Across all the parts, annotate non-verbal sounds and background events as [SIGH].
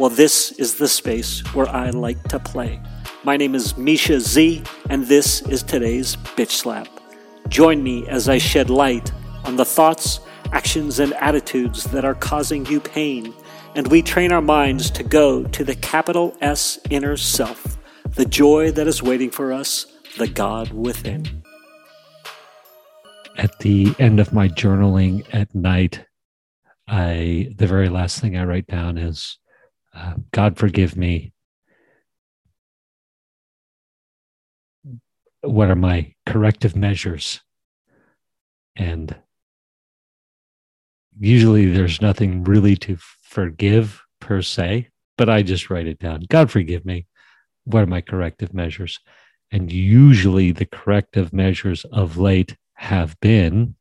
Well, this is the space where I like to play. My name is Misha Z, and this is today's Bitch Slap. Join me as I shed light on the thoughts, actions, and attitudes that are causing you pain, and we train our minds to go to the capital S inner self, the joy that is waiting for us, the God within. At the end of my journaling at night, I the very last thing I write down is, uh, "God forgive me." What are my corrective measures? And usually there's nothing really to forgive per se, but I just write it down. God forgive me. What are my corrective measures? And usually the corrective measures of late have been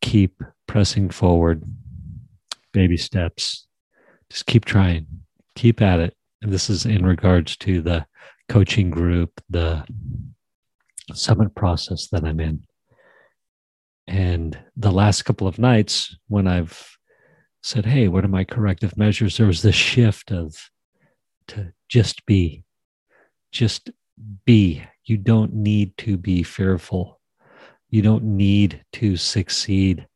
keep pressing forward, baby steps. Just keep trying, keep at it. And this is in regards to the coaching group, the summit process that I'm in. And the last couple of nights, when I've said, Hey, what are my corrective measures? There was this shift of to just be, just be. You don't need to be fearful. You don't need to succeed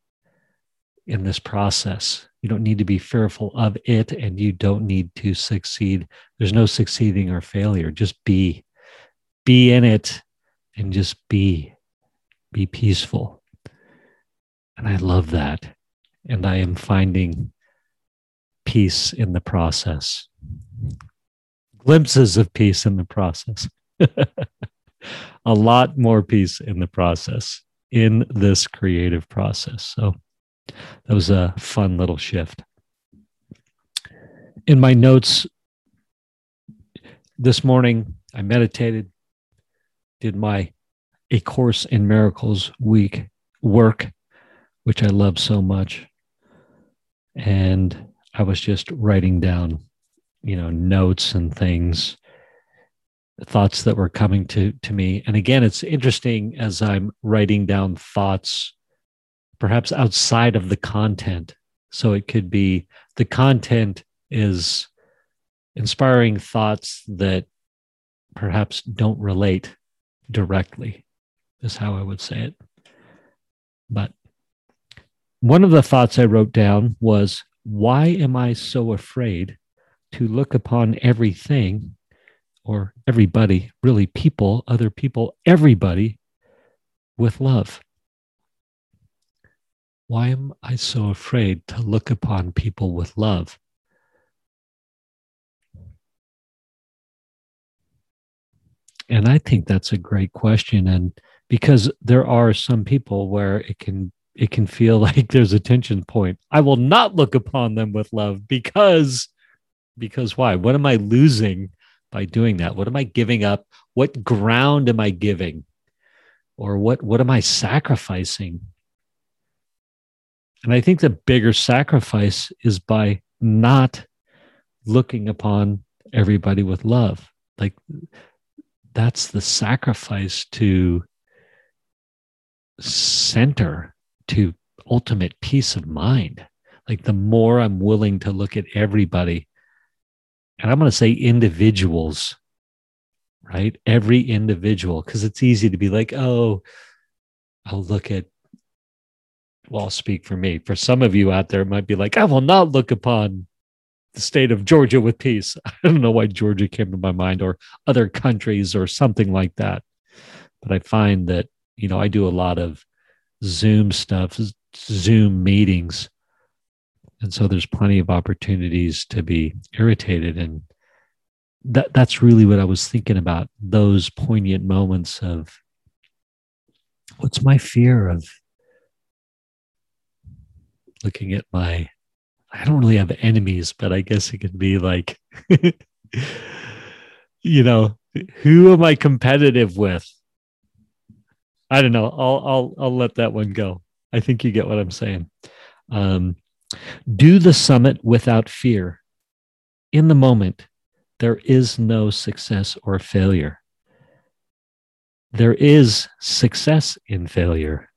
in this process. You don't need to be fearful of it and you don't need to succeed. There's no succeeding or failure. Just be. Be in it and just be. Be peaceful. And I love that. And I am finding peace in the process. Glimpses of peace in the process. [LAUGHS] A lot more peace in the process, in this creative process. So, that was a fun little shift. In my notes this morning, I meditated, did my A Course in Miracles week work, which I love so much. And I was just writing down, you know, notes and things, thoughts that were coming to, to me. And again, it's interesting as I'm writing down thoughts perhaps outside of the content. So it could be the content is inspiring thoughts that perhaps don't relate directly, is how I would say it. But one of the thoughts I wrote down was why am I so afraid to look upon everything or everybody, really people, other people, everybody with love? Why am I so afraid to look upon people with love? And I think that's a great question. And because there are some people where it can it can feel [LAUGHS] like there's a tension point. I will not look upon them with love because because why? What am I losing by doing that? What am I giving up? What ground am I giving? Or what what am I sacrificing and I think the bigger sacrifice is by not looking upon everybody with love. Like that's the sacrifice to center to ultimate peace of mind. Like the more I'm willing to look at everybody, and I'm going to say individuals, right? Every individual, because it's easy to be like, oh, I'll look at well, I'll speak for me. For some of you out there, it might be like, I will not look upon the state of Georgia with peace. [LAUGHS] I don't know why Georgia came to my mind or other countries or something like that. But I find that, you know, I do a lot of Zoom stuff, Zoom meetings. And so there's plenty of opportunities to be irritated. And that, that's really what I was thinking about those poignant moments of what's my fear of looking at my I don't really have enemies, but I guess it could be like [LAUGHS] you know, who am I competitive with? I don't know. I'll I'll I'll let that one go. I think you get what I'm saying. Um, do the summit without fear. In the moment, there is no success or failure. There is success in failure.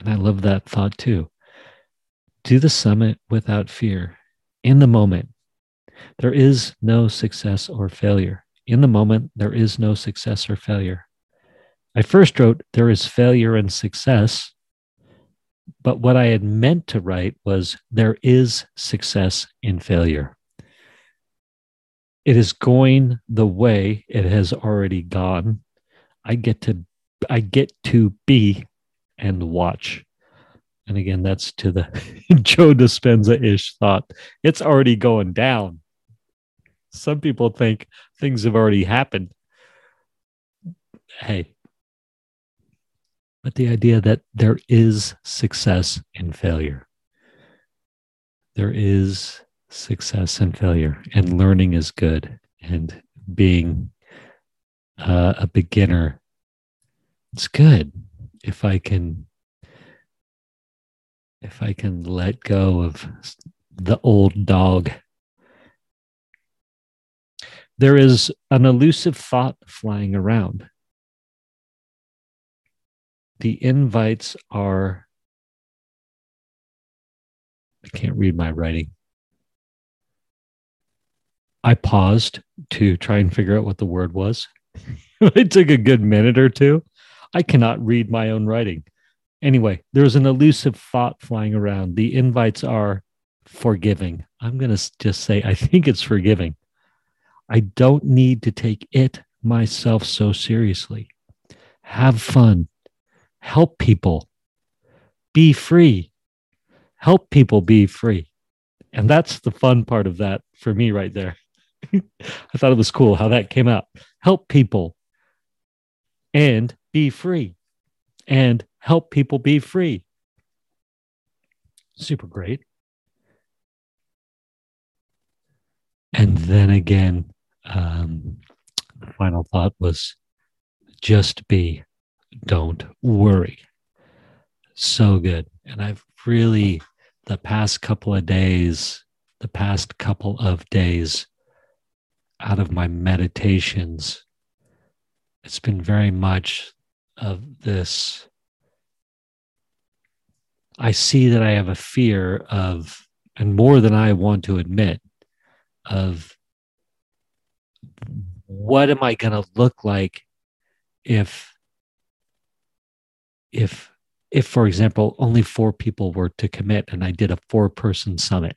And I love that thought too. Do the summit without fear. In the moment, there is no success or failure. In the moment, there is no success or failure. I first wrote, There is failure and success. But what I had meant to write was, There is success in failure. It is going the way it has already gone. I get to I get to be and watch. And again, that's to the [LAUGHS] Joe Dispenza ish thought. It's already going down. Some people think things have already happened. Hey, but the idea that there is success in failure. There is success and failure, and learning is good, and being uh, a beginner, it's good if I can if I can let go of the old dog. There is an elusive thought flying around. The invites are, I can't read my writing. I paused to try and figure out what the word was. [LAUGHS] it took a good minute or two. I cannot read my own writing. Anyway, there's an elusive thought flying around. The invites are forgiving. I'm going to just say, I think it's forgiving. I don't need to take it myself so seriously. Have fun. Help people. Be free. Help people be free. And that's the fun part of that for me right there. [LAUGHS] I thought it was cool how that came out. Help people and be free and help people be free. Super great. And then again, um, final thought was just be, don't worry. So good. And I've really, the past couple of days, the past couple of days out of my meditations, it's been very much of this I see that I have a fear of, and more than I want to admit, of what am I going to look like if, if, if, for example, only four people were to commit and I did a four person summit,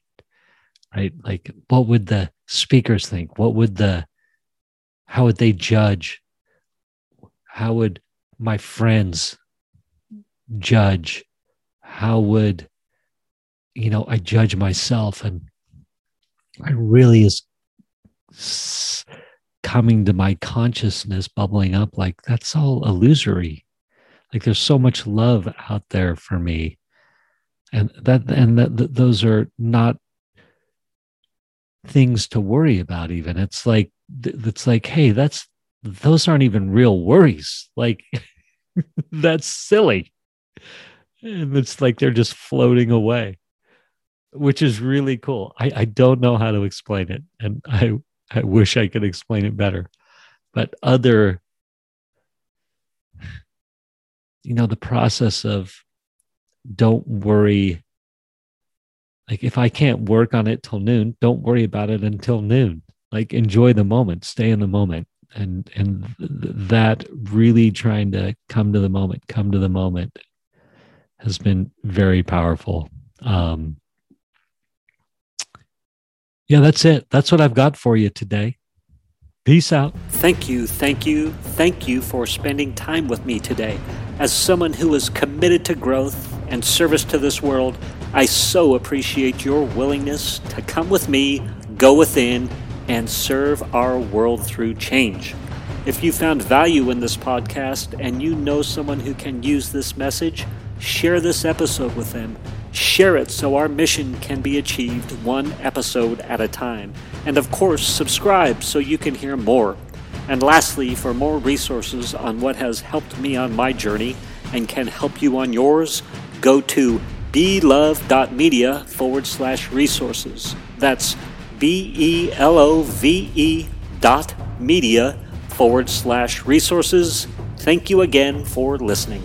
right? Like, what would the speakers think? What would the, how would they judge? How would my friends judge? how would you know i judge myself. And i really is coming to my consciousness bubbling up like that's all illusory. Like there's so much love out there for me. And that and that, those are not things to worry about even. It's like it's like hey that's those aren't even real worries. Like [LAUGHS] [LAUGHS] that's silly. And it's like they're just floating away which is really cool. I, I don't know how to explain it and i i wish i could explain it better. But other you know the process of don't worry like if i can't work on it till noon don't worry about it until noon. Like enjoy the moment stay in the moment and and th- that really trying to come to the moment come to the moment has been very powerful. Um, yeah, that's it. That's what I've got for you today. Peace out. Thank you, thank you, thank you for spending time with me today. As someone who is committed to growth and service to this world, I so appreciate your willingness to come with me, go within, and serve our world through change. If you found value in this podcast and you know someone who can use this message, share this episode with them, Share it so our mission can be achieved one episode at a time. And of course, subscribe so you can hear more. And lastly, for more resources on what has helped me on my journey and can help you on yours, go to belove.media forward slash resources. That's B E L O V E dot media forward slash resources. Thank you again for listening.